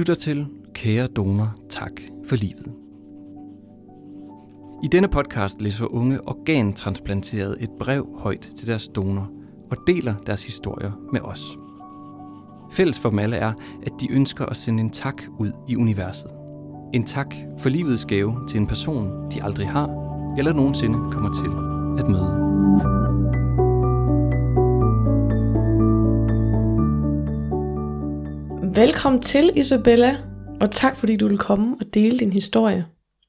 lytter til Kære donor, tak for livet. I denne podcast læser unge organtransplanterede et brev højt til deres donor og deler deres historier med os. Fælles for dem alle er, at de ønsker at sende en tak ud i universet. En tak for livets gave til en person, de aldrig har eller nogensinde kommer til at møde. Velkommen til Isabella, og tak fordi du vil komme og dele din historie.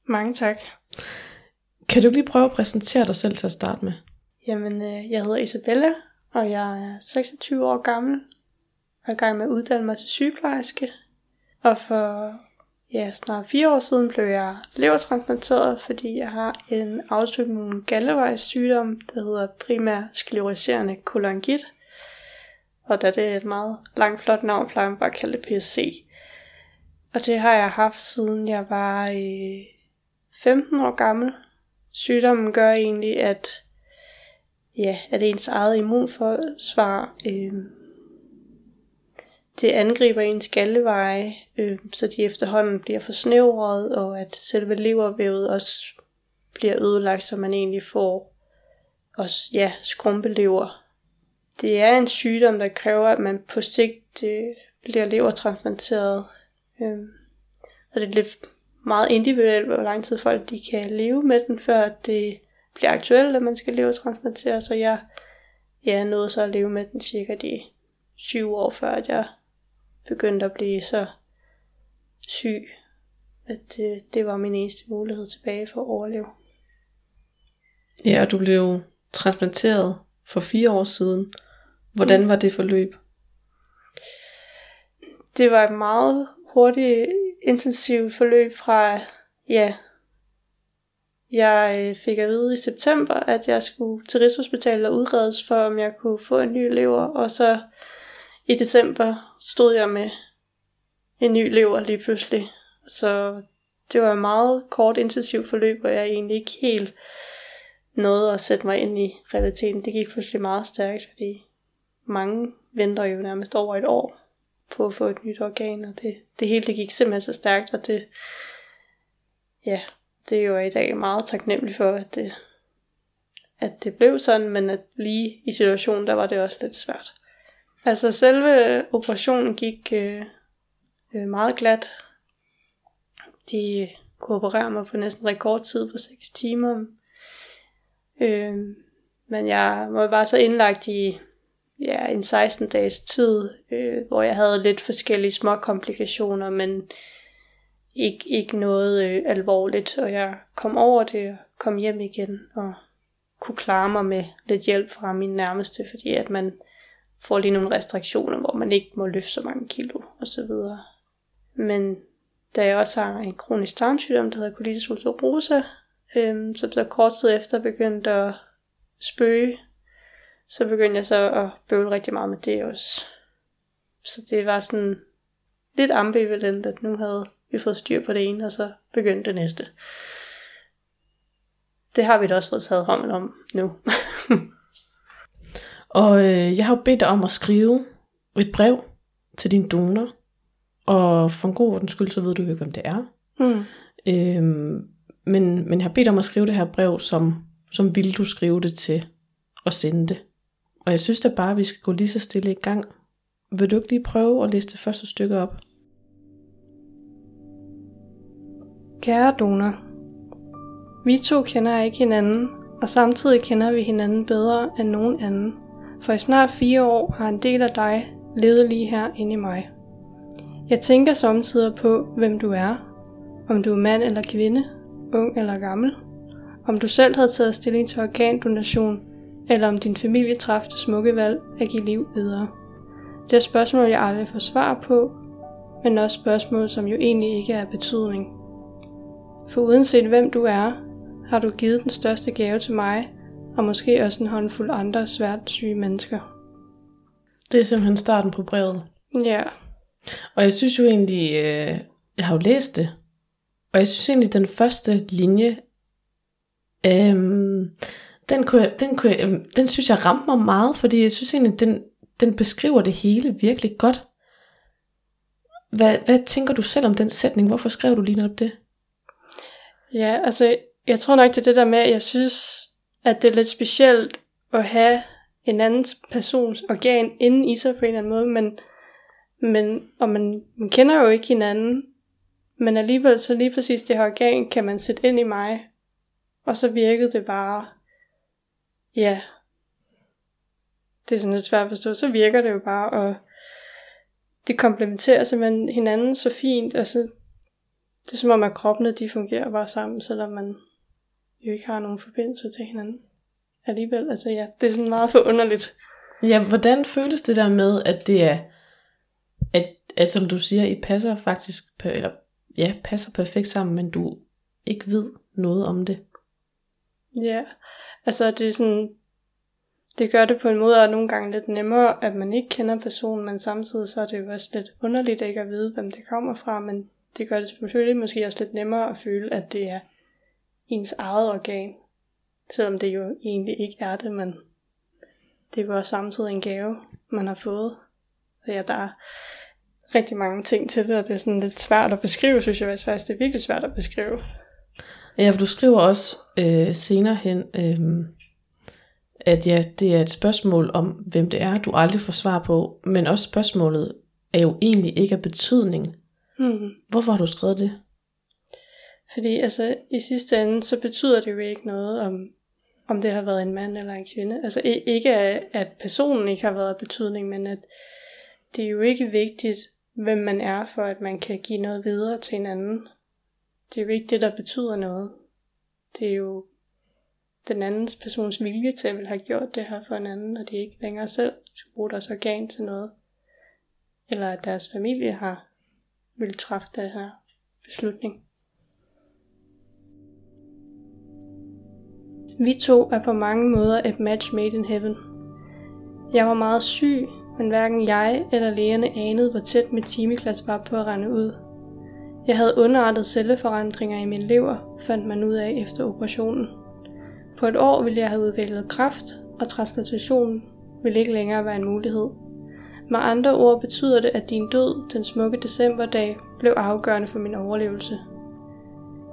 Mange tak. Kan du lige prøve at præsentere dig selv til at starte med? Jamen, øh, jeg hedder Isabella, og jeg er 26 år gammel. Jeg er i gang med at uddanne mig til sygeplejerske. Og for ja, snart fire år siden blev jeg levertransplanteret, fordi jeg har en autoimmun gallevejssygdom, der hedder primær skleroserende kolangit. Og da det er et meget langt flot navn, plejer man bare at kalde det PSC. Og det har jeg haft siden jeg var øh, 15 år gammel. Sygdommen gør egentlig, at, ja, at ens eget immunforsvar øh, det angriber ens galleveje, øh, så de efterhånden bliver forsnævret, og at selve levervævet også bliver ødelagt, så man egentlig får også, ja, skrumpelever. Det er en sygdom, der kræver, at man på sigt øh, bliver levertransplanteret. Øh, og det er lidt meget individuelt, hvor lang tid folk de kan leve med den, før det bliver aktuelt, at man skal levertransplantere. Så jeg jeg nåede så at leve med den cirka de syv år, før at jeg begyndte at blive så syg, at det, det var min eneste mulighed tilbage for at overleve. Ja, og du blev transplanteret for fire år siden. Hvordan var det forløb? Det var et meget hurtigt, intensivt forløb fra, ja, jeg øh, fik at vide i september, at jeg skulle til Rigshospitalet og udredes for, om jeg kunne få en ny lever, og så i december stod jeg med en ny lever lige pludselig. Så det var et meget kort intensivt forløb, hvor jeg egentlig ikke helt nåede at sætte mig ind i realiteten. Det gik pludselig meget stærkt, fordi mange venter jo nærmest over et år på at få et nyt organ, og det, det hele det gik simpelthen så stærkt, og det, ja, det er jo i dag meget taknemmelig for, at det, at det blev sådan, men at lige i situationen, der var det også lidt svært. Altså selve operationen gik øh, øh, meget glat. De kunne operere mig på næsten rekordtid på 6 timer. Øh, men jeg var bare så indlagt i ja, en 16 dages tid, øh, hvor jeg havde lidt forskellige små komplikationer, men ikke, ikke noget øh, alvorligt. Og jeg kom over det og kom hjem igen og kunne klare mig med lidt hjælp fra min nærmeste, fordi at man får lige nogle restriktioner, hvor man ikke må løfte så mange kilo og så videre. Men da jeg også har en kronisk tarmsygdom, der hedder colitis ulcerosa, øhm, så blev kort tid efter begyndt at spøge, så begyndte jeg så at bøvle rigtig meget med det også. Så det var sådan lidt ambivalent, at nu havde vi fået styr på det ene, og så begyndte det næste. Det har vi da også fået taget hånd om nu. Og øh, jeg har jo bedt dig om at skrive et brev til din donor. Og for en god ordens skyld, så ved du ikke, hvem det er. Mm. Øhm, men, men jeg har bedt om at skrive det her brev, som, som vil du skrive det til og sende det. Og jeg synes da bare, at vi skal gå lige så stille i gang. Vil du ikke lige prøve at læse det første stykke op? Kære donor, vi to kender ikke hinanden, og samtidig kender vi hinanden bedre end nogen anden. For i snart fire år har en del af dig levet lige her inde i mig. Jeg tænker samtidig på, hvem du er. Om du er mand eller kvinde, ung eller gammel. Om du selv havde taget stilling til organdonation, eller om din familie træffede det smukke valg at give liv videre. Det er spørgsmål, jeg aldrig får svar på, men også spørgsmål, som jo egentlig ikke er betydning. For uanset hvem du er, har du givet den største gave til mig, og måske også en håndfuld andre svært syge mennesker. Det er simpelthen starten på brevet. Ja. Og jeg synes jo egentlig, øh, jeg har jo læst det, og jeg synes egentlig, den første linje, øh, den, kunne jeg, den, kunne jeg, den synes jeg ramte mig meget, fordi jeg synes egentlig, den, den beskriver det hele virkelig godt. Hvad, hvad tænker du selv om den sætning? Hvorfor skrev du lige netop det? Ja, altså, jeg tror nok til det der med, at jeg synes, at det er lidt specielt at have en anden persons organ inde i sig på en eller anden måde, men, men og man, man kender jo ikke hinanden, men alligevel så lige præcis det her organ kan man sætte ind i mig, og så virkede det bare, ja, det er sådan lidt svært at forstå, så virker det jo bare, og det komplementerer simpelthen hinanden så fint, altså det er som om, at kroppene de fungerer bare sammen, selvom man jo ikke har nogen forbindelse til hinanden alligevel. Altså ja, det er sådan meget forunderligt. Ja, hvordan føles det der med, at det er, at, at som du siger, I passer faktisk, eller ja, passer perfekt sammen, men du ikke ved noget om det? Ja, altså det er sådan, det gør det på en måde, og nogle gange lidt nemmere, at man ikke kender personen, men samtidig så er det jo også lidt underligt ikke at vide, hvem det kommer fra, men det gør det selvfølgelig måske også lidt nemmere at føle, at det er ens eget organ, selvom det jo egentlig ikke er det, men det var samtidig en gave, man har fået. Så ja, der er rigtig mange ting til det, og det er sådan lidt svært at beskrive, synes jeg faktisk. Det er virkelig svært at beskrive. Ja, for du skriver også øh, senere hen, øh, at ja, det er et spørgsmål om, hvem det er, du aldrig får svar på, men også spørgsmålet er jo egentlig ikke af betydning. Hmm. Hvorfor har du skrevet det? Fordi altså, i sidste ende, så betyder det jo ikke noget, om, om det har været en mand eller en kvinde. Altså ikke, at personen ikke har været af betydning, men at det er jo ikke vigtigt, hvem man er, for at man kan give noget videre til en anden. Det er jo ikke det, der betyder noget. Det er jo den andens persons vilje til at vil have gjort det her for en anden, og de ikke længere selv skulle bruge deres organ til noget. Eller at deres familie har vil træffe den her beslutning. Vi to er på mange måder et match made in heaven. Jeg var meget syg, men hverken jeg eller lægerne anede, hvor tæt mit timeklasse var på at rende ud. Jeg havde underartet celleforandringer i min lever, fandt man ud af efter operationen. På et år ville jeg have udviklet kræft, og transplantation ville ikke længere være en mulighed. Med andre ord betyder det, at din død den smukke decemberdag blev afgørende for min overlevelse.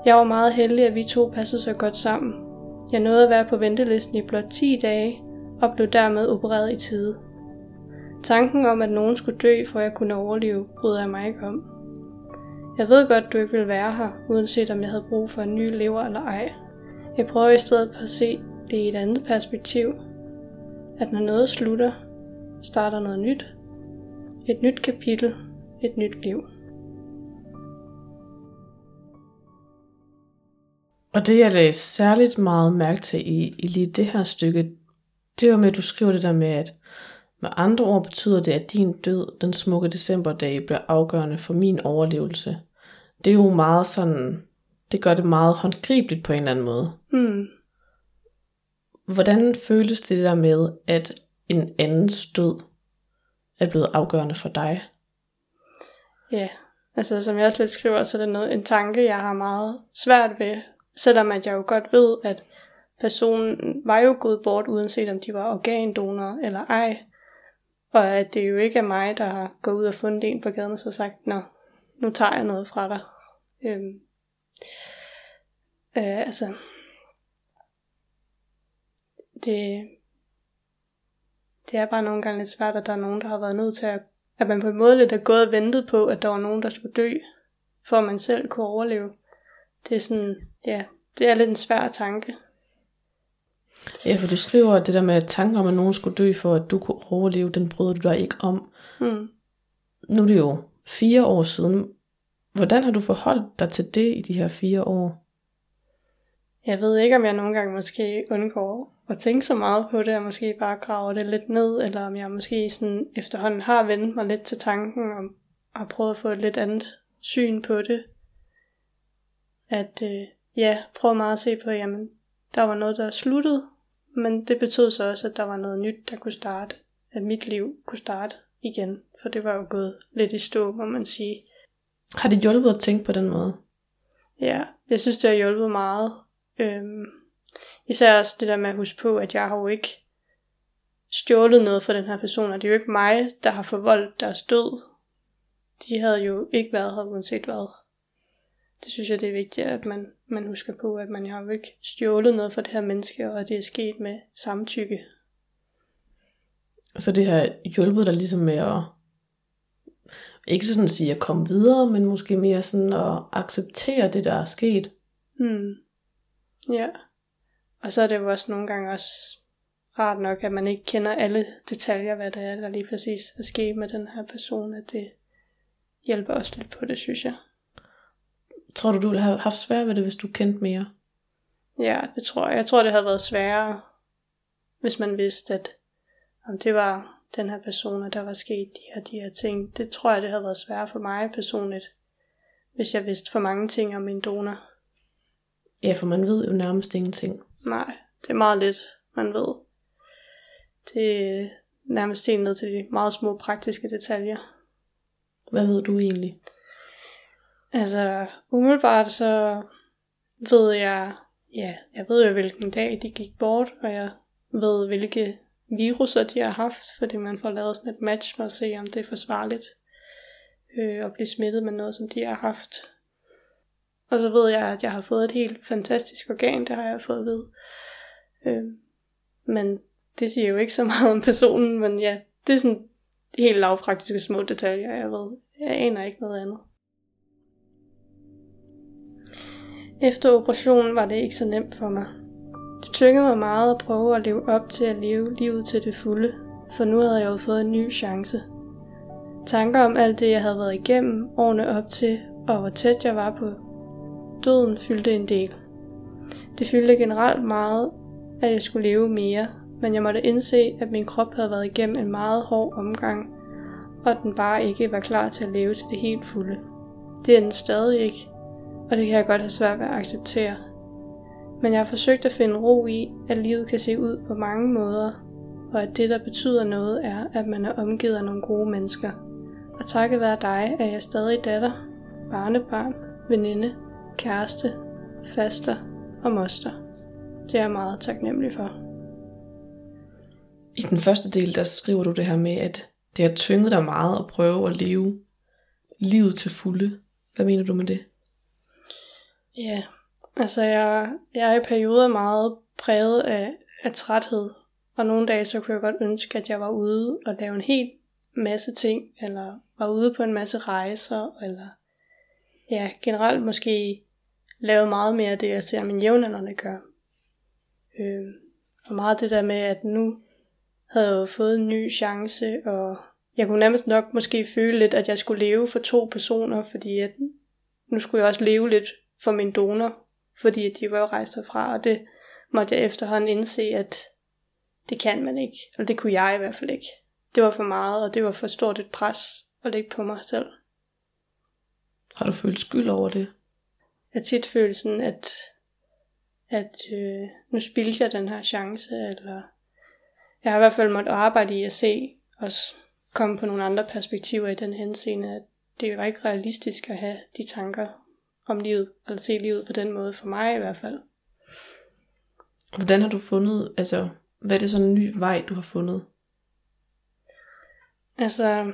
Jeg var meget heldig, at vi to passede så godt sammen. Jeg nåede at være på ventelisten i blot 10 dage, og blev dermed opereret i tide. Tanken om, at nogen skulle dø, for jeg kunne overleve, bryder jeg mig ikke om. Jeg ved godt, du ikke vil være her, uanset om jeg havde brug for en ny lever eller ej. Jeg prøver i stedet på at se det i et andet perspektiv. At når noget slutter, starter noget nyt. Et nyt kapitel, et nyt liv. Og det jeg lagde særligt meget mærke til i, i lige det her stykke, det var med, at du skriver det der med, at med andre ord betyder det, at din død den smukke decemberdag bliver afgørende for min overlevelse. Det er jo meget sådan, det gør det meget håndgribeligt på en eller anden måde. Hmm. Hvordan føles det der med, at en andens død er blevet afgørende for dig? Ja, altså som jeg også lidt skriver, så er det noget, en tanke, jeg har meget svært ved Selvom at jeg jo godt ved, at personen var jo gået bort, uanset om de var organdonor eller ej. Og at det jo ikke er mig, der har gået ud og fundet en på gaden og så sagt, nå, nu tager jeg noget fra dig. Øhm, øh, altså, det, det er bare nogle gange lidt svært, at der er nogen, der har været nødt til at, at man på en måde lidt har gået og ventet på, at der var nogen, der skulle dø, for at man selv kunne overleve. Det er sådan, ja, det er lidt en svær tanke. Ja, for du skriver, at det der med tanken om, at nogen skulle dø for, at du kunne overleve, den bryder du dig ikke om. Hmm. Nu er det jo fire år siden. Hvordan har du forholdt dig til det i de her fire år? Jeg ved ikke, om jeg nogle gange måske undgår at tænke så meget på det, og måske bare graver det lidt ned, eller om jeg måske sådan efterhånden har vendt mig lidt til tanken, og har prøvet at få et lidt andet syn på det at øh, ja, prøve meget at se på, jamen, der var noget, der sluttede, men det betød så også, at der var noget nyt, der kunne starte, at mit liv kunne starte igen, for det var jo gået lidt i stå, må man sige. Har det hjulpet at tænke på den måde? Ja, jeg synes, det har hjulpet meget. Øhm, især også det der med at huske på, at jeg har jo ikke stjålet noget for den her person, og det er jo ikke mig, der har forvoldt deres død. de havde jo ikke været her uanset hvad. Det synes jeg, det er vigtigt, at man, man husker på, at man har jo ikke stjålet noget fra det her menneske, og at det er sket med samtykke. Så det har hjulpet dig ligesom med at, ikke sådan at sige at komme videre, men måske mere sådan at acceptere det, der er sket. Hmm. Ja. Og så er det jo også nogle gange også rart nok, at man ikke kender alle detaljer, hvad det er, der lige præcis er sket med den her person, at det hjælper også lidt på det, synes jeg. Tror du, du ville have haft svært ved det, hvis du kendte mere? Ja, det tror jeg. Jeg tror, det havde været sværere, hvis man vidste, at om det var den her person, og der var sket de her, de her ting. Det tror jeg, det havde været sværere for mig personligt, hvis jeg vidste for mange ting om min donor. Ja, for man ved jo nærmest ingenting. Nej, det er meget lidt, man ved. Det er nærmest helt ned til de meget små praktiske detaljer. Hvad ved du egentlig? Altså, umiddelbart så ved jeg, ja, jeg ved jo hvilken dag de gik bort, og jeg ved hvilke viruser de har haft, fordi man får lavet sådan et match for at se, om det er forsvarligt øh, at blive smittet med noget, som de har haft. Og så ved jeg, at jeg har fået et helt fantastisk organ, det har jeg fået at vide. Øh, men det siger jo ikke så meget om personen, men ja, det er sådan helt lavpraktiske små detaljer, jeg ved. Jeg aner ikke noget andet. Efter operationen var det ikke så nemt for mig. Det tyngede mig meget at prøve at leve op til at leve livet til det fulde, for nu havde jeg jo fået en ny chance. Tanker om alt det, jeg havde været igennem årene op til, og hvor tæt jeg var på døden, fyldte en del. Det fyldte generelt meget, at jeg skulle leve mere, men jeg måtte indse, at min krop havde været igennem en meget hård omgang, og at den bare ikke var klar til at leve til det helt fulde. Det er den stadig ikke, og det kan jeg godt have svært ved at acceptere. Men jeg har forsøgt at finde ro i, at livet kan se ud på mange måder, og at det, der betyder noget, er, at man er omgivet af nogle gode mennesker. Og takket være dig, er jeg stadig datter, barnebarn, veninde, kæreste, faster og moster. Det er jeg meget taknemmelig for. I den første del, der skriver du det her med, at det har tynget dig meget at prøve at leve livet til fulde. Hvad mener du med det? Ja, altså jeg, jeg er i perioder meget præget af, af træthed. Og nogle dage så kunne jeg godt ønske, at jeg var ude og lave en hel masse ting, eller var ude på en masse rejser, eller ja, generelt måske lave meget mere af det, jeg ser mine jævnaldrende gør. Øh, og meget det der med, at nu havde jeg jo fået en ny chance, og jeg kunne nærmest nok måske føle lidt, at jeg skulle leve for to personer, fordi at nu skulle jeg også leve lidt for min donor, fordi de var jo rejst herfra, og det måtte jeg efterhånden indse, at det kan man ikke. Eller det kunne jeg i hvert fald ikke. Det var for meget, og det var for stort et pres at lægge på mig selv. Har du følt skyld over det? Jeg tit følelsen, at, at øh, nu spildte jeg den her chance, eller jeg har i hvert fald måttet arbejde i at se, også komme på nogle andre perspektiver i den henseende, at det var ikke realistisk at have de tanker om livet, eller se livet på den måde, for mig i hvert fald. Hvordan har du fundet, altså, hvad er det sådan en ny vej, du har fundet? Altså,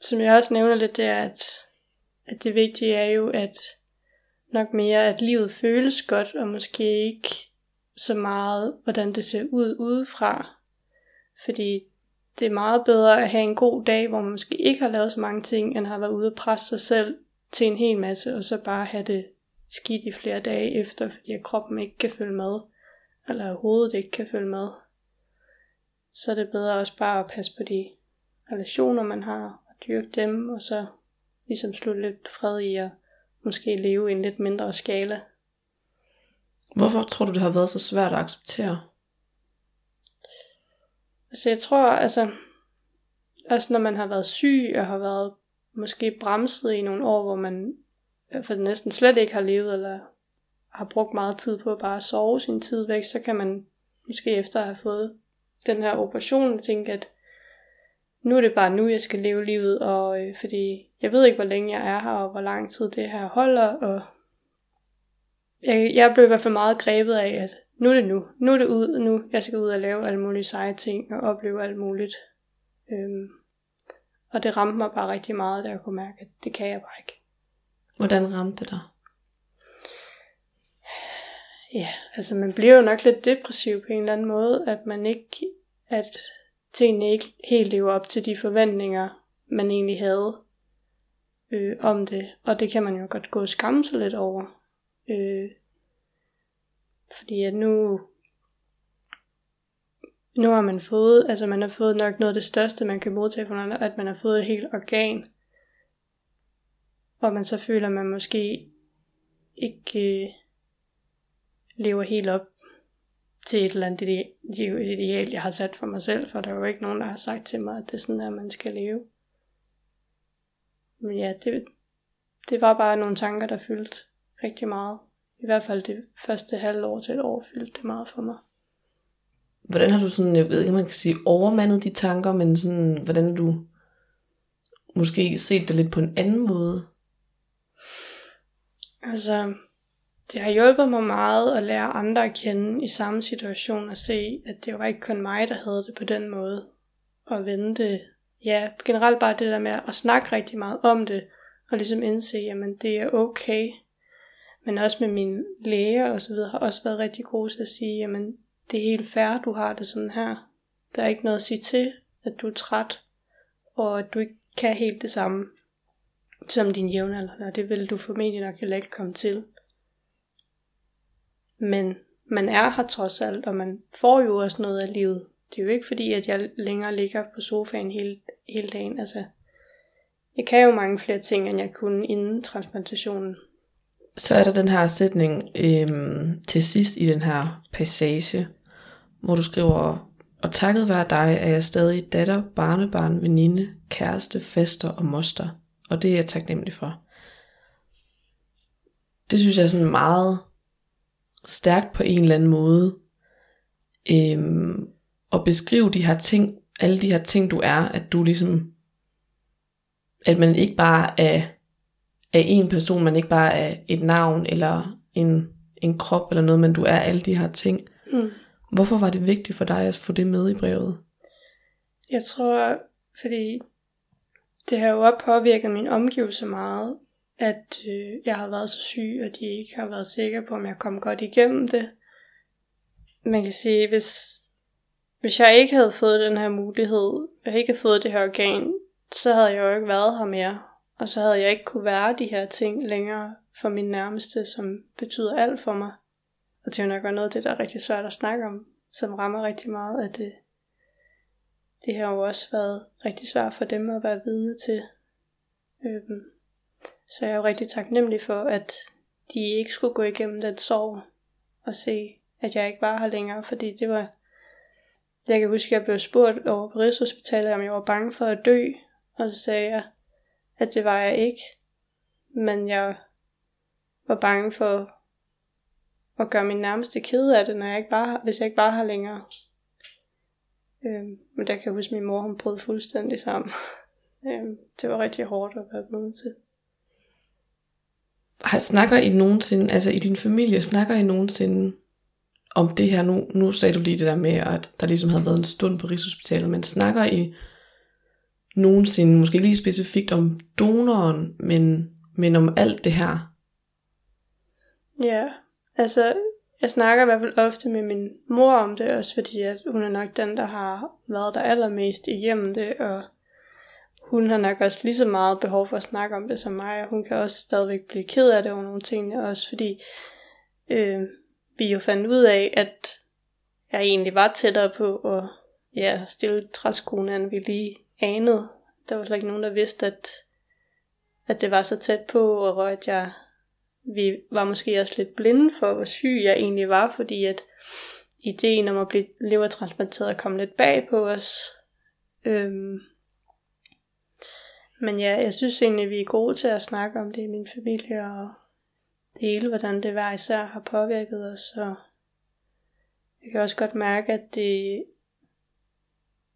som jeg også nævner lidt, det er, at, at det vigtige er jo, at nok mere, at livet føles godt, og måske ikke så meget, hvordan det ser ud udefra. Fordi det er meget bedre at have en god dag, hvor man måske ikke har lavet så mange ting, end har været ude og presse sig selv til en hel masse, og så bare have det skidt i flere dage efter, fordi kroppen ikke kan følge med, eller hovedet ikke kan følge med. Så er det bedre også bare at passe på de relationer, man har, og dyrke dem, og så ligesom slutte lidt fred i at måske leve i en lidt mindre skala. Hvorfor tror du, det har været så svært at acceptere? Altså jeg tror, altså, også når man har været syg og har været måske bremset i nogle år, hvor man øh, for næsten slet ikke har levet, eller har brugt meget tid på at bare sove sin tid væk, så kan man måske efter at have fået den her operation tænke, at nu er det bare nu, jeg skal leve livet, og øh, fordi jeg ved ikke, hvor længe jeg er her, og hvor lang tid det her holder, og jeg, jeg blev i hvert fald meget grebet af, at nu er det nu, nu er det ud, nu jeg skal ud og lave alle mulige seje ting, og opleve alt muligt. Øhm, og det ramte mig bare rigtig meget, da jeg kunne mærke, at det kan jeg bare ikke. Hvordan ramte det dig? Ja, altså man bliver jo nok lidt depressiv på en eller anden måde, at man ikke, at tingene ikke helt lever op til de forventninger, man egentlig havde øh, om det. Og det kan man jo godt gå og skamme sig lidt over. Øh, fordi at nu, nu har man fået, altså man har fået nok noget af det største, man kan modtage fra andre, at man har fået et helt organ. Hvor man så føler, at man måske ikke øh, lever helt op til et eller andet ideal, jeg har sat for mig selv, for der er jo ikke nogen, der har sagt til mig, at det er sådan, at man skal leve. Men ja, det, det var bare nogle tanker, der fyldte rigtig meget. I hvert fald det første halvår til et år fyldte det meget for mig. Hvordan har du sådan, jeg ved ikke, man kan sige, overmandet de tanker, men sådan, hvordan har du måske set det lidt på en anden måde? Altså, det har hjulpet mig meget at lære andre at kende i samme situation og se, at det var ikke kun mig, der havde det på den måde. Og vende det, ja, generelt bare det der med at snakke rigtig meget om det, og ligesom indse, jamen det er okay. Men også med min læger og så videre har også været rigtig gode til at sige, jamen det er helt fair, du har det sådan her. Der er ikke noget at sige til, at du er træt, og at du ikke kan helt det samme som din jævnaldrende, og det vil du formentlig nok heller ikke komme til. Men man er her trods alt, og man får jo også noget af livet. Det er jo ikke fordi, at jeg længere ligger på sofaen hele, hele dagen. Altså, jeg kan jo mange flere ting, end jeg kunne inden transplantationen. Så er der den her sætning øhm, til sidst i den her passage, hvor du skriver, og takket være dig er jeg stadig datter, barnebarn, veninde, kæreste, fester og moster. Og det er jeg taknemmelig for. Det synes jeg er sådan meget stærkt på en eller anden måde. Øhm, at beskrive de her ting, alle de her ting du er, at du ligesom, at man ikke bare er, er en person, man ikke bare er et navn, eller en, en krop, eller noget, men du er alle de her ting. Mm. Hvorfor var det vigtigt for dig at få det med i brevet? Jeg tror, fordi det har jo også påvirket min omgivelse meget, at øh, jeg har været så syg, og de ikke har været sikre på, om jeg kom godt igennem det. Man kan sige, hvis, hvis jeg ikke havde fået den her mulighed, jeg ikke havde fået det her organ, så havde jeg jo ikke været her mere. Og så havde jeg ikke kunne være de her ting længere for min nærmeste, som betyder alt for mig. Og det er jo nok noget af det, der er rigtig svært at snakke om, som rammer rigtig meget, at det, det har jo også været rigtig svært for dem at være vidne til. Øhm, så jeg er jo rigtig taknemmelig for, at de ikke skulle gå igennem den sorg og se, at jeg ikke var her længere, fordi det var... Jeg kan huske, at jeg blev spurgt over på Rigshospitalet, om jeg var bange for at dø, og så sagde jeg, at det var jeg ikke, men jeg var bange for at gøre min nærmeste ked af det, når jeg ikke var hvis jeg ikke var her længere. Øhm, men der kan jeg huske, at min mor hun brød fuldstændig sammen. øhm, det var rigtig hårdt at være med til. Har, snakker I nogensinde, altså i din familie, snakker I nogensinde om det her? Nu, nu sagde du lige det der med, at der ligesom havde været en stund på Rigshospitalet, men snakker I nogensinde, måske lige specifikt om donoren, men, men om alt det her? Ja, altså jeg snakker i hvert fald ofte med min mor om det, også fordi at hun er nok den, der har været der allermest igennem det, og hun har nok også lige så meget behov for at snakke om det som mig, og hun kan også stadigvæk blive ked af det over nogle ting, også fordi øh, vi jo fandt ud af, at jeg egentlig var tættere på at ja, stille træskoene, end vi lige anede. Der var slet ikke nogen, der vidste, at, at det var så tæt på, og at jeg, vi var måske også lidt blinde for, hvor syg jeg egentlig var, fordi at ideen om at blive levertransplanteret kom lidt bag på os. Øhm, men ja, jeg synes egentlig, vi er gode til at snakke om det i min familie, og dele, hvordan det hver især har påvirket os. Og jeg kan også godt mærke, at det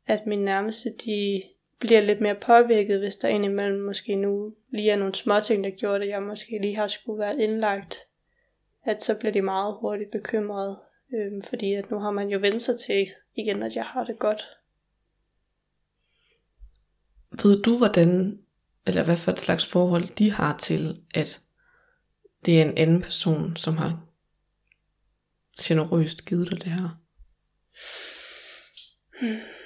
at min nærmeste, de bliver lidt mere påvirket, hvis der indimellem måske nu lige er nogle små ting, der gjorde, at jeg måske lige har skulle være indlagt. At så bliver de meget hurtigt bekymrede, øhm, fordi at nu har man jo vendt sig til igen, at jeg har det godt. Ved du, hvordan, eller hvad for et slags forhold de har til, at det er en anden person, som har generøst givet dig det her? Hmm.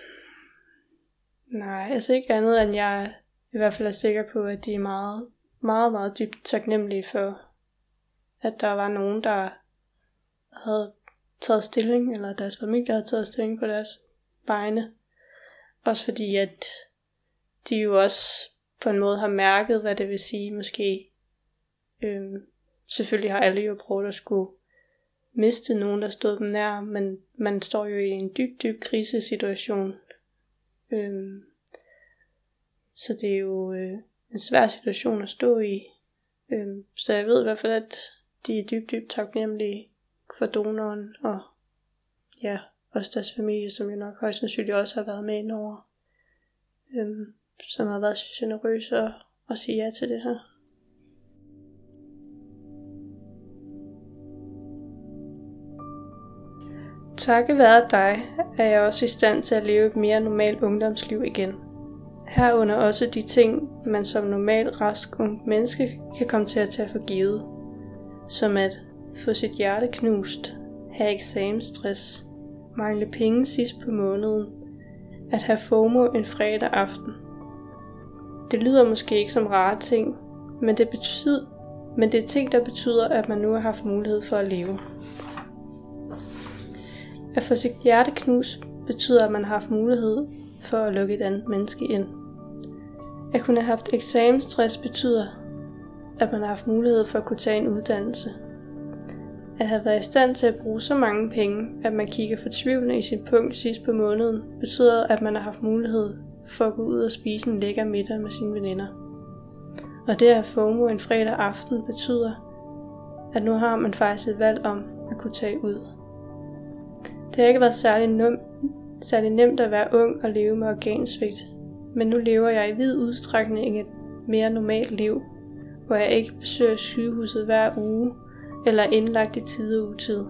Nej, altså ikke andet end jeg i hvert fald er sikker på, at de er meget, meget, meget dybt taknemmelige for, at der var nogen, der havde taget stilling, eller deres familie havde taget stilling på deres vegne. Også fordi, at de jo også på en måde har mærket, hvad det vil sige, måske. Øhm, selvfølgelig har alle jo prøvet at skulle miste nogen, der stod dem nær, men man står jo i en dyb, dyb krisesituation. Øhm, så det er jo øh, en svær situation at stå i. Øhm, så jeg ved i hvert fald, at de er dybt, dybt taknemmelige for donoren, og ja, også deres familie, som jo nok højst sandsynligt også har været med ind over, øhm, som har været så generøse at, at sige ja til det her. Takket være dig er jeg også i stand til at leve et mere normalt ungdomsliv igen. Herunder også de ting, man som normal rask ung menneske kan komme til at tage for givet. Som at få sit hjerte knust, have eksamensstress, mangle penge sidst på måneden, at have FOMO en fredag aften. Det lyder måske ikke som rare ting, men det, betyder, men det er ting, der betyder, at man nu har haft mulighed for at leve. At få sit hjerte knust betyder, at man har haft mulighed for at lukke et andet menneske ind. At kunne have haft eksamensstress betyder, at man har haft mulighed for at kunne tage en uddannelse. At have været i stand til at bruge så mange penge, at man kigger fortvivlende i sin punkt sidst på måneden, betyder, at man har haft mulighed for at gå ud og spise en lækker middag med sine veninder. Og det at FOMO en fredag aften betyder, at nu har man faktisk et valg om at kunne tage ud. Det har ikke været særlig, num, særlig nemt at være ung og leve med organsvigt, men nu lever jeg i vid udstrækning et mere normalt liv, hvor jeg ikke besøger sygehuset hver uge, eller indlagt i tid og utid.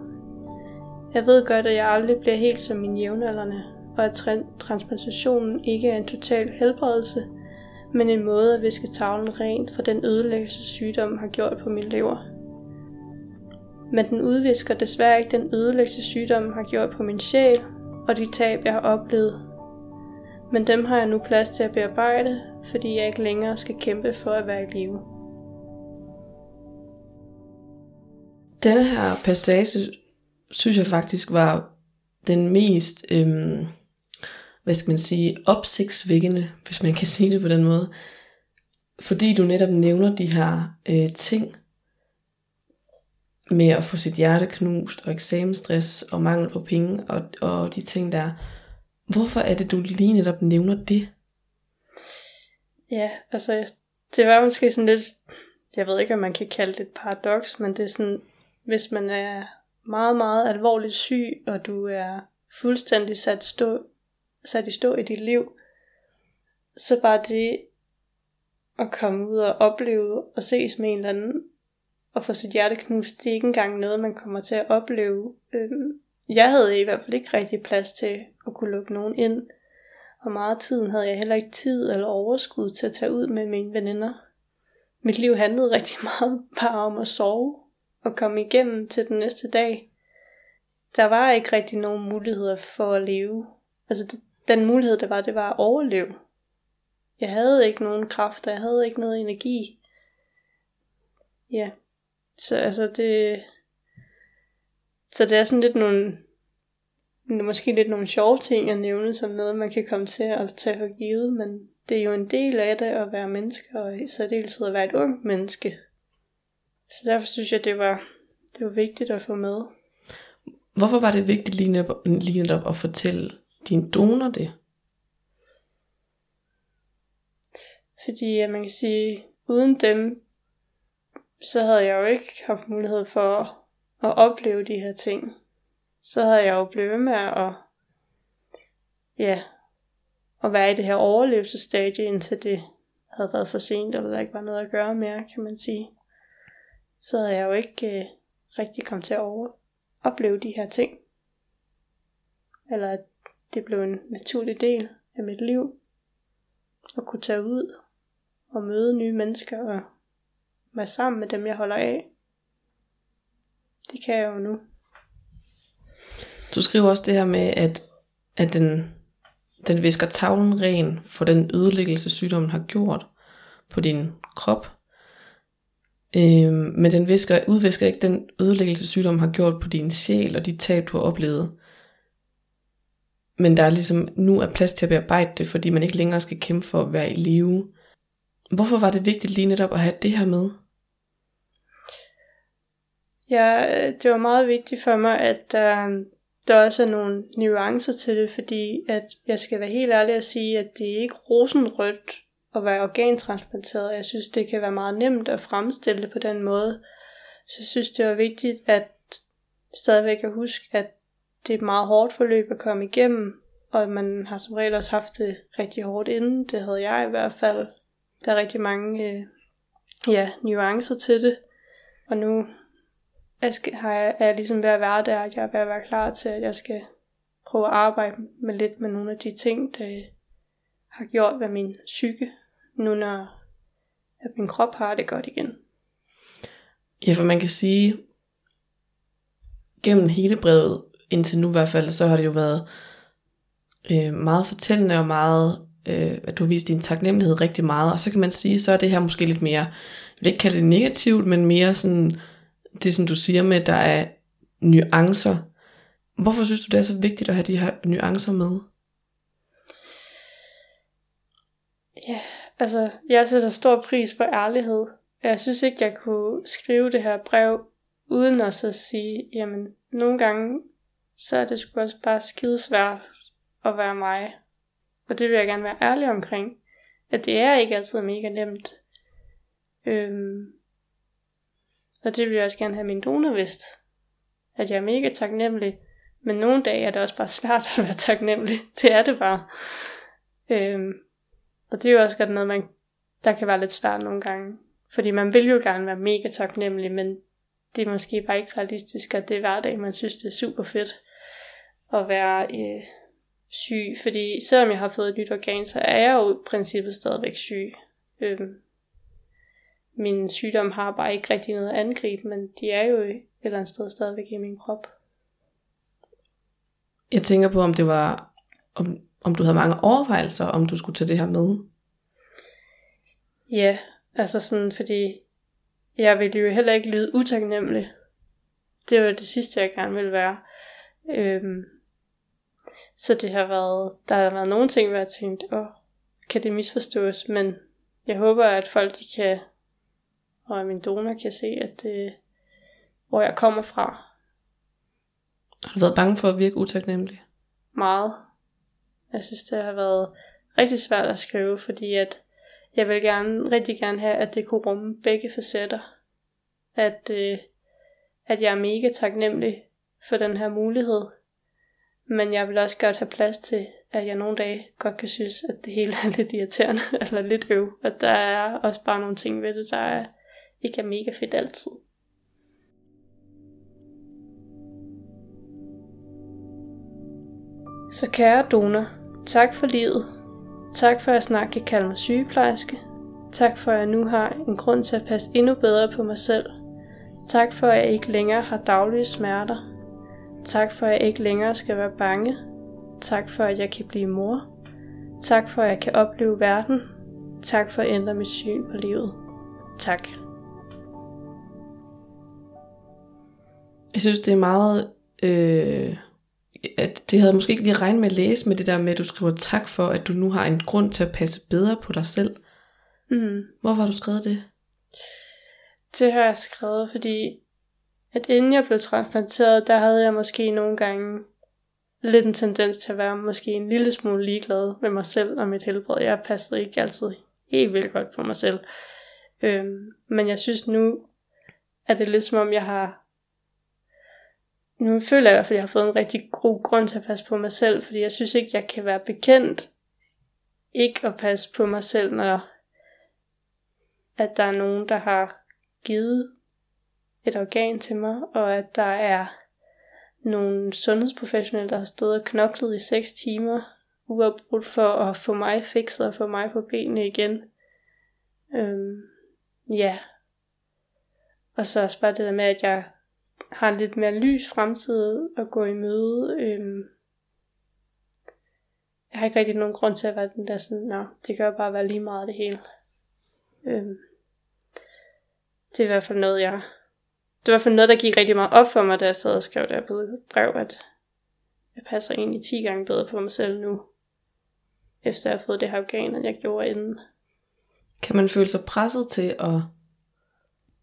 Jeg ved godt, at jeg aldrig bliver helt som mine jævnaldrende, og at transplantationen ikke er en total helbredelse, men en måde at viske tavlen rent for den ødelæggelse sygdommen har gjort på min lever. Men den udvisker desværre ikke den ødelæggelse sygdommen har gjort på min sjæl og de tab, jeg har oplevet. Men dem har jeg nu plads til at bearbejde, fordi jeg ikke længere skal kæmpe for at være i live. Denne her passage, synes jeg faktisk var den mest, øhm, hvad skal man sige, opsigtsvækkende, hvis man kan sige det på den måde. Fordi du netop nævner de her øh, ting, med at få sit hjerte knust, og eksamensstress, og mangel på penge, og, og de ting der. Hvorfor er det, du lige netop nævner det? Ja, altså, det var måske sådan lidt, jeg ved ikke, om man kan kalde det et paradoks, men det er sådan, hvis man er meget, meget alvorligt syg, og du er fuldstændig sat, stå, sat i stå i dit liv, så bare det at komme ud og opleve og ses med en eller anden, og få sit hjerte knust, det er ikke engang noget, man kommer til at opleve. Øhm, jeg havde i hvert fald ikke rigtig plads til at kunne lukke nogen ind, og meget tiden havde jeg heller ikke tid eller overskud til at tage ud med mine veninder. Mit liv handlede rigtig meget bare om at sove og komme igennem til den næste dag. Der var ikke rigtig nogen muligheder for at leve. Altså den mulighed der var, det var at overleve. Jeg havde ikke nogen kræfter, jeg havde ikke noget energi. Ja, så altså det... Så det er sådan lidt nogle... Måske lidt nogle sjove ting at nævne, som noget, man kan komme til at tage for givet, men det er jo en del af det at være menneske, og i særdeleshed at være et ung menneske. Så derfor synes jeg, det var, det var vigtigt at få med. Hvorfor var det vigtigt lige netop, lige netop at fortælle din donor det? Fordi at man kan sige, uden dem, så havde jeg jo ikke haft mulighed for at opleve de her ting. Så havde jeg jo blevet med at, ja, at være i det her overlevelsesstadie, indtil det havde været for sent, eller der ikke var noget at gøre mere, kan man sige. Så havde jeg jo ikke øh, rigtig kommet til at over, opleve de her ting. Eller at det blev en naturlig del af mit liv. at kunne tage ud og møde nye mennesker og være sammen med dem, jeg holder af. Det kan jeg jo nu. Du skriver også det her med, at, at den, den visker tavlen ren for den ødelæggelse, sygdommen har gjort på din krop. Øhm, men den visker, udvisker ikke den ødelæggelse, sygdommen har gjort på din sjæl og de tab, du har oplevet. Men der er ligesom, nu er plads til at bearbejde det, fordi man ikke længere skal kæmpe for at være i live. Hvorfor var det vigtigt lige netop at have det her med? Ja, øh, det var meget vigtigt for mig, at øh, der også er nogle nuancer til det, fordi at jeg skal være helt ærlig at sige, at det er ikke rosenrødt at være organtransplanteret. Jeg synes, det kan være meget nemt at fremstille det på den måde. Så jeg synes, det var vigtigt at stadigvæk at huske, at det er et meget hårdt forløb at komme igennem, og man har som regel også haft det rigtig hårdt inden. Det havde jeg i hvert fald. Der er rigtig mange øh, ja, nuancer til det. Og nu jeg skal, har jeg, er jeg ligesom ved at være der, at jeg er ved at være klar til, at jeg skal prøve at arbejde med lidt med nogle af de ting, der har gjort ved min psyke, nu når at min krop har det godt igen. Ja, for man kan sige, gennem hele brevet, indtil nu i hvert fald, så har det jo været øh, meget fortællende og meget, øh, at du har vist din taknemmelighed rigtig meget. Og så kan man sige, så er det her måske lidt mere, jeg vil ikke kalde det negativt, men mere sådan, det som du siger med, at der er nuancer. Hvorfor synes du, det er så vigtigt at have de her nuancer med? Ja, altså, jeg sætter stor pris på ærlighed. Jeg synes ikke, jeg kunne skrive det her brev, uden at så sige, jamen, nogle gange, så er det sgu også bare skidesvært at være mig. Og det vil jeg gerne være ærlig omkring. At det er ikke altid mega nemt. Øhm, og det vil jeg også gerne have min donor vidst. At jeg er mega taknemmelig. Men nogle dage er det også bare svært at være taknemmelig. Det er det bare. Øhm, og det er jo også godt noget, man, der kan være lidt svært nogle gange. Fordi man vil jo gerne være mega taknemmelig, men det er måske bare ikke realistisk, at det er hverdag, man synes, det er super fedt at være øh, syg. Fordi selvom jeg har fået et nyt organ, så er jeg jo i princippet stadigvæk syg. Øhm, min sygdom har bare ikke rigtig noget at angribe, men de er jo et eller andet sted stadigvæk i min krop. Jeg tænker på, om det var, om, om du havde mange overvejelser, om du skulle tage det her med. Ja, altså sådan, fordi jeg ville jo heller ikke lyde utaknemmelig. Det var det sidste, jeg gerne ville være. Øhm, så det har været, der har været nogle ting, hvor jeg tænkt, åh, kan det misforstås, men jeg håber, at folk de kan og at min donor kan se, at det, hvor jeg kommer fra. Har du været bange for at virke utaknemmelig? Meget. Jeg synes, det har været rigtig svært at skrive, fordi at jeg vil gerne, rigtig gerne have, at det kunne rumme begge facetter. At, øh, at jeg er mega taknemmelig for den her mulighed. Men jeg vil også godt have plads til, at jeg nogle dage godt kan synes, at det hele er lidt irriterende, eller lidt øv. At der er også bare nogle ting ved det, der er, ikke er mega fedt altid. Så kære donor, tak for livet. Tak for at snakke kan kalde mig sygeplejerske. Tak for at jeg nu har en grund til at passe endnu bedre på mig selv. Tak for at jeg ikke længere har daglige smerter. Tak for at jeg ikke længere skal være bange. Tak for at jeg kan blive mor. Tak for at jeg kan opleve verden. Tak for at ændre mit syn på livet. Tak. Jeg synes, det er meget... Øh, at det havde jeg måske ikke lige regnet med at læse med det der med, at du skriver tak for, at du nu har en grund til at passe bedre på dig selv. Mm. Hvorfor har du skrevet det? Det har jeg skrevet, fordi at inden jeg blev transplanteret, der havde jeg måske nogle gange lidt en tendens til at være måske en lille smule ligeglad med mig selv og mit helbred. Jeg passede ikke altid helt vildt godt på mig selv. Øhm, men jeg synes nu, at det er lidt som om, jeg har nu føler jeg i hvert fald, at jeg har fået en rigtig god grund til at passe på mig selv, fordi jeg synes ikke, jeg kan være bekendt ikke at passe på mig selv, når at der er nogen, der har givet et organ til mig, og at der er nogle sundhedsprofessionelle, der har stået og knoklet i 6 timer uafbrudt for at få mig fikset og få mig på benene igen. Øhm, ja. Og så også bare det der med, at jeg har en lidt mere lys fremtid at gå i møde. Øhm, jeg har ikke rigtig nogen grund til at være den der sådan, nå, det kan jo bare være lige meget det hele. Øhm, det er i hvert fald noget, jeg... Det var i hvert fald noget, der gik rigtig meget op for mig, da jeg sad og skrev der på brev, at jeg passer egentlig 10 gange bedre på mig selv nu, efter jeg har fået det her organ, end jeg gjorde inden. Kan man føle sig presset til at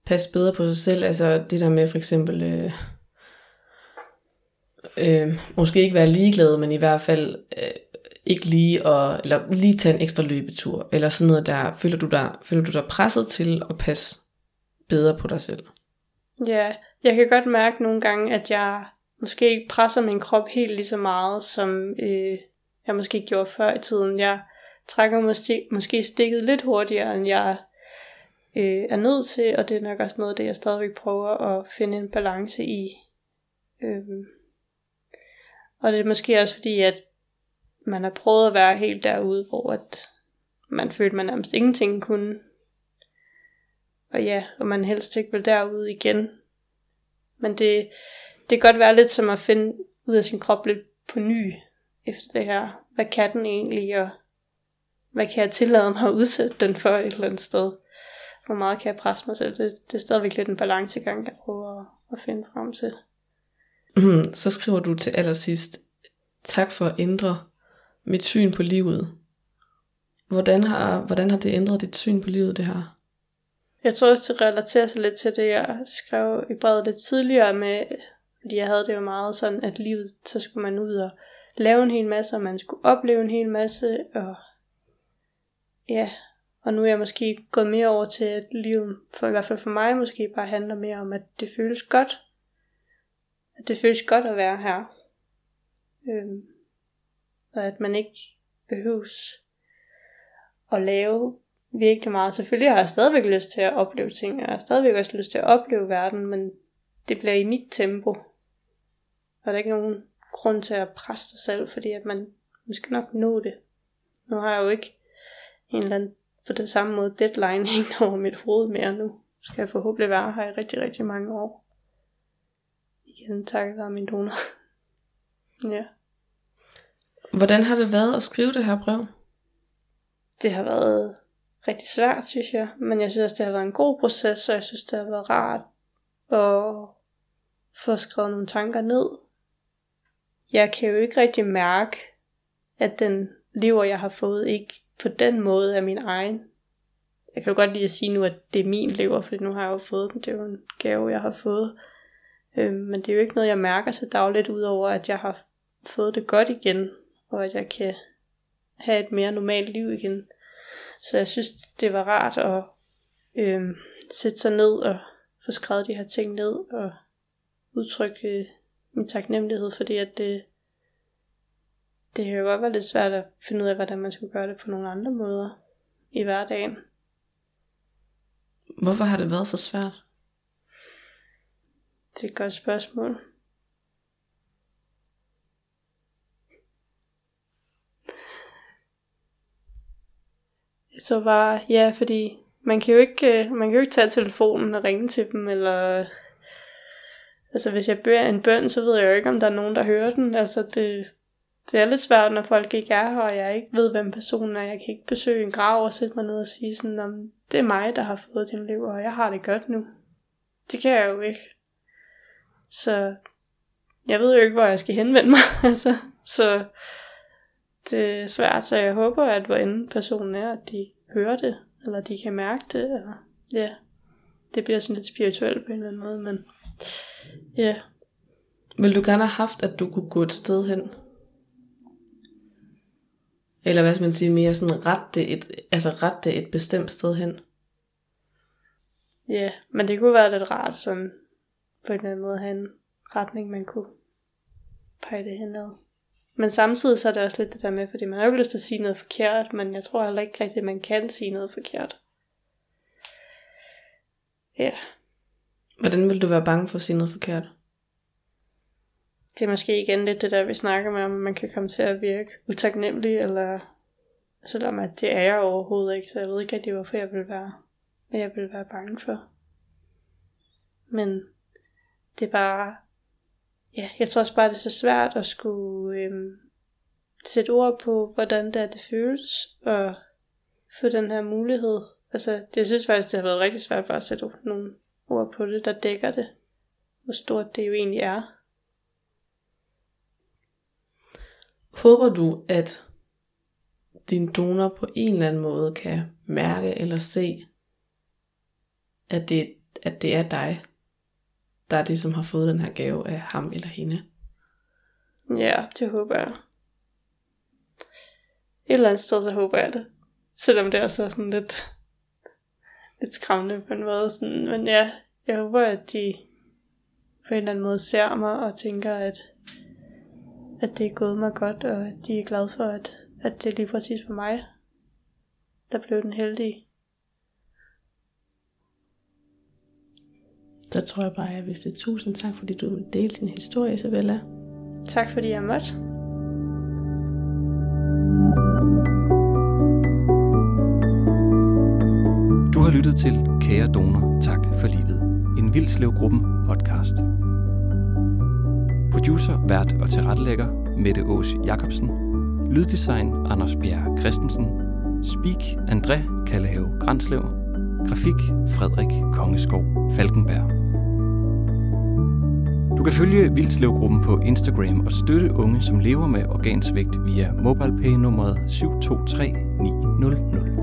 passe bedre på sig selv? Altså det der med for eksempel, øh, øh, måske ikke være ligeglad, men i hvert fald øh, ikke lige at, eller lige tage en ekstra løbetur, eller sådan noget der. Føler du dig, føler du dig presset til at passe bedre på dig selv? Ja, jeg kan godt mærke nogle gange, at jeg måske ikke presser min krop helt lige så meget, som øh, jeg måske gjorde før i tiden. Jeg trækker måske, måske stikket lidt hurtigere, end jeg øh, er nødt til, og det er nok også noget af det, jeg stadigvæk prøver at finde en balance i. Øh, og det er måske også fordi, at man har prøvet at være helt derude, hvor at man følte, man nærmest ingenting kunne. Og ja, og man helst ikke vil derude igen. Men det, det kan godt være lidt som at finde ud af sin krop lidt på ny efter det her. Hvad kan den egentlig, og hvad kan jeg tillade mig at udsætte den for et eller andet sted? Hvor meget kan jeg presse mig selv? Det, det er stadigvæk lidt en balancegang, jeg prøver at, at finde frem til. Mm, så skriver du til allersidst, tak for at ændre mit syn på livet. Hvordan har, hvordan har det ændret dit syn på livet, det her? Jeg tror også, det relaterer sig lidt til det, jeg skrev i brevet lidt tidligere med, fordi jeg havde det jo meget sådan, at livet, så skulle man ud og lave en hel masse, og man skulle opleve en hel masse, og ja, og nu er jeg måske gået mere over til, at livet, for i hvert fald for mig, måske bare handler mere om, at det føles godt. At det føles godt at være her. Øhm, og at man ikke behøves at lave virkelig meget. Selvfølgelig har jeg stadigvæk lyst til at opleve ting, og jeg har stadigvæk også lyst til at opleve verden, men det bliver i mit tempo. Og der er ikke nogen grund til at presse sig selv, fordi at man måske nok nå det. Nu har jeg jo ikke en eller anden på den samme måde deadline hængende over mit hoved mere nu. Skal jeg forhåbentlig være her i rigtig, rigtig mange år. Igen takket være min donor. ja. Hvordan har det været at skrive det her brev? Det har været rigtig svært, synes jeg. Men jeg synes også, det har været en god proces, og jeg synes, det har været rart at få skrevet nogle tanker ned. Jeg kan jo ikke rigtig mærke, at den lever, jeg har fået, ikke på den måde er min egen. Jeg kan jo godt lide at sige nu, at det er min lever, for nu har jeg jo fået den. Det er jo en gave, jeg har fået. Øhm, men det er jo ikke noget, jeg mærker så dagligt, udover at jeg har fået det godt igen, og at jeg kan have et mere normalt liv igen. Så jeg synes, det var rart at øhm, sætte sig ned og få skrevet de her ting ned og udtrykke øh, min taknemmelighed, fordi at det, det kan jo godt være lidt svært at finde ud af, hvordan man skulle gøre det på nogle andre måder i hverdagen. Hvorfor har det været så svært? Det er et godt spørgsmål. Tror bare, ja, fordi man kan jo ikke, øh, man kan jo ikke tage telefonen og ringe til dem, eller altså hvis jeg beder en bøn, så ved jeg jo ikke, om der er nogen, der hører den. Altså det, det er lidt svært, når folk ikke er her, og jeg ikke ved, hvem personen er. Jeg kan ikke besøge en grav og sætte mig ned og sige sådan, om det er mig, der har fået din liv, og jeg har det godt nu. Det kan jeg jo ikke. Så jeg ved jo ikke, hvor jeg skal henvende mig. altså, så det er svært, så jeg håber, at hvor end personen er, at de hører det, eller de kan mærke det, eller ja, det bliver sådan lidt spirituelt på en eller anden måde, men ja. Vil du gerne have haft, at du kunne gå et sted hen? Eller hvad skal man sige, mere sådan rette et, altså rette et bestemt sted hen? Ja, men det kunne være lidt rart sådan, på en eller anden måde have en retning, man kunne pege det henad. Men samtidig så er det også lidt det der med, fordi man har jo ikke lyst til at sige noget forkert, men jeg tror heller ikke rigtigt, at man kan sige noget forkert. Ja. Hvordan vil du være bange for at sige noget forkert? Det er måske igen lidt det der, vi snakker med, om man kan komme til at virke utaknemmelig, eller selvom at det er jeg overhovedet ikke, så jeg ved ikke rigtig, hvorfor jeg vil være, hvad jeg vil være bange for. Men det er bare, ja, jeg tror også bare, det er så svært at skulle øhm, sætte ord på, hvordan det er, det føles, og få den her mulighed. Altså, det synes faktisk, det har været rigtig svært bare at sætte nogle ord på det, der dækker det. Hvor stort det jo egentlig er. Håber du, at din donor på en eller anden måde kan mærke eller se, at det, at det er dig, der ligesom har fået den her gave af ham eller hende? Ja, det håber jeg. Et eller andet sted, så håber jeg det. Selvom det også er sådan lidt, lidt skræmmende på en måde. Sådan, men ja, jeg håber, at de på en eller anden måde ser mig og tænker, at, at det er gået mig godt, og at de er glade for, at, at det er lige præcis for mig, der blev den heldige. Så tror jeg bare, at jeg vil sige tusind tak, fordi du delte din historie, Isabella. Tak fordi jeg måtte. Du har lyttet til Kære Donor, tak for livet. En Vildslevgruppen podcast. Producer, vært og tilrettelægger Mette Ås Jacobsen. Lyddesign Anders Bjerg Christensen. Speak André Kallehave Granslev. Grafik Frederik Kongeskov Falkenberg. Du kan følge Vildslevgruppen på Instagram og støtte unge, som lever med organsvigt via MobilePay nummeret 723900.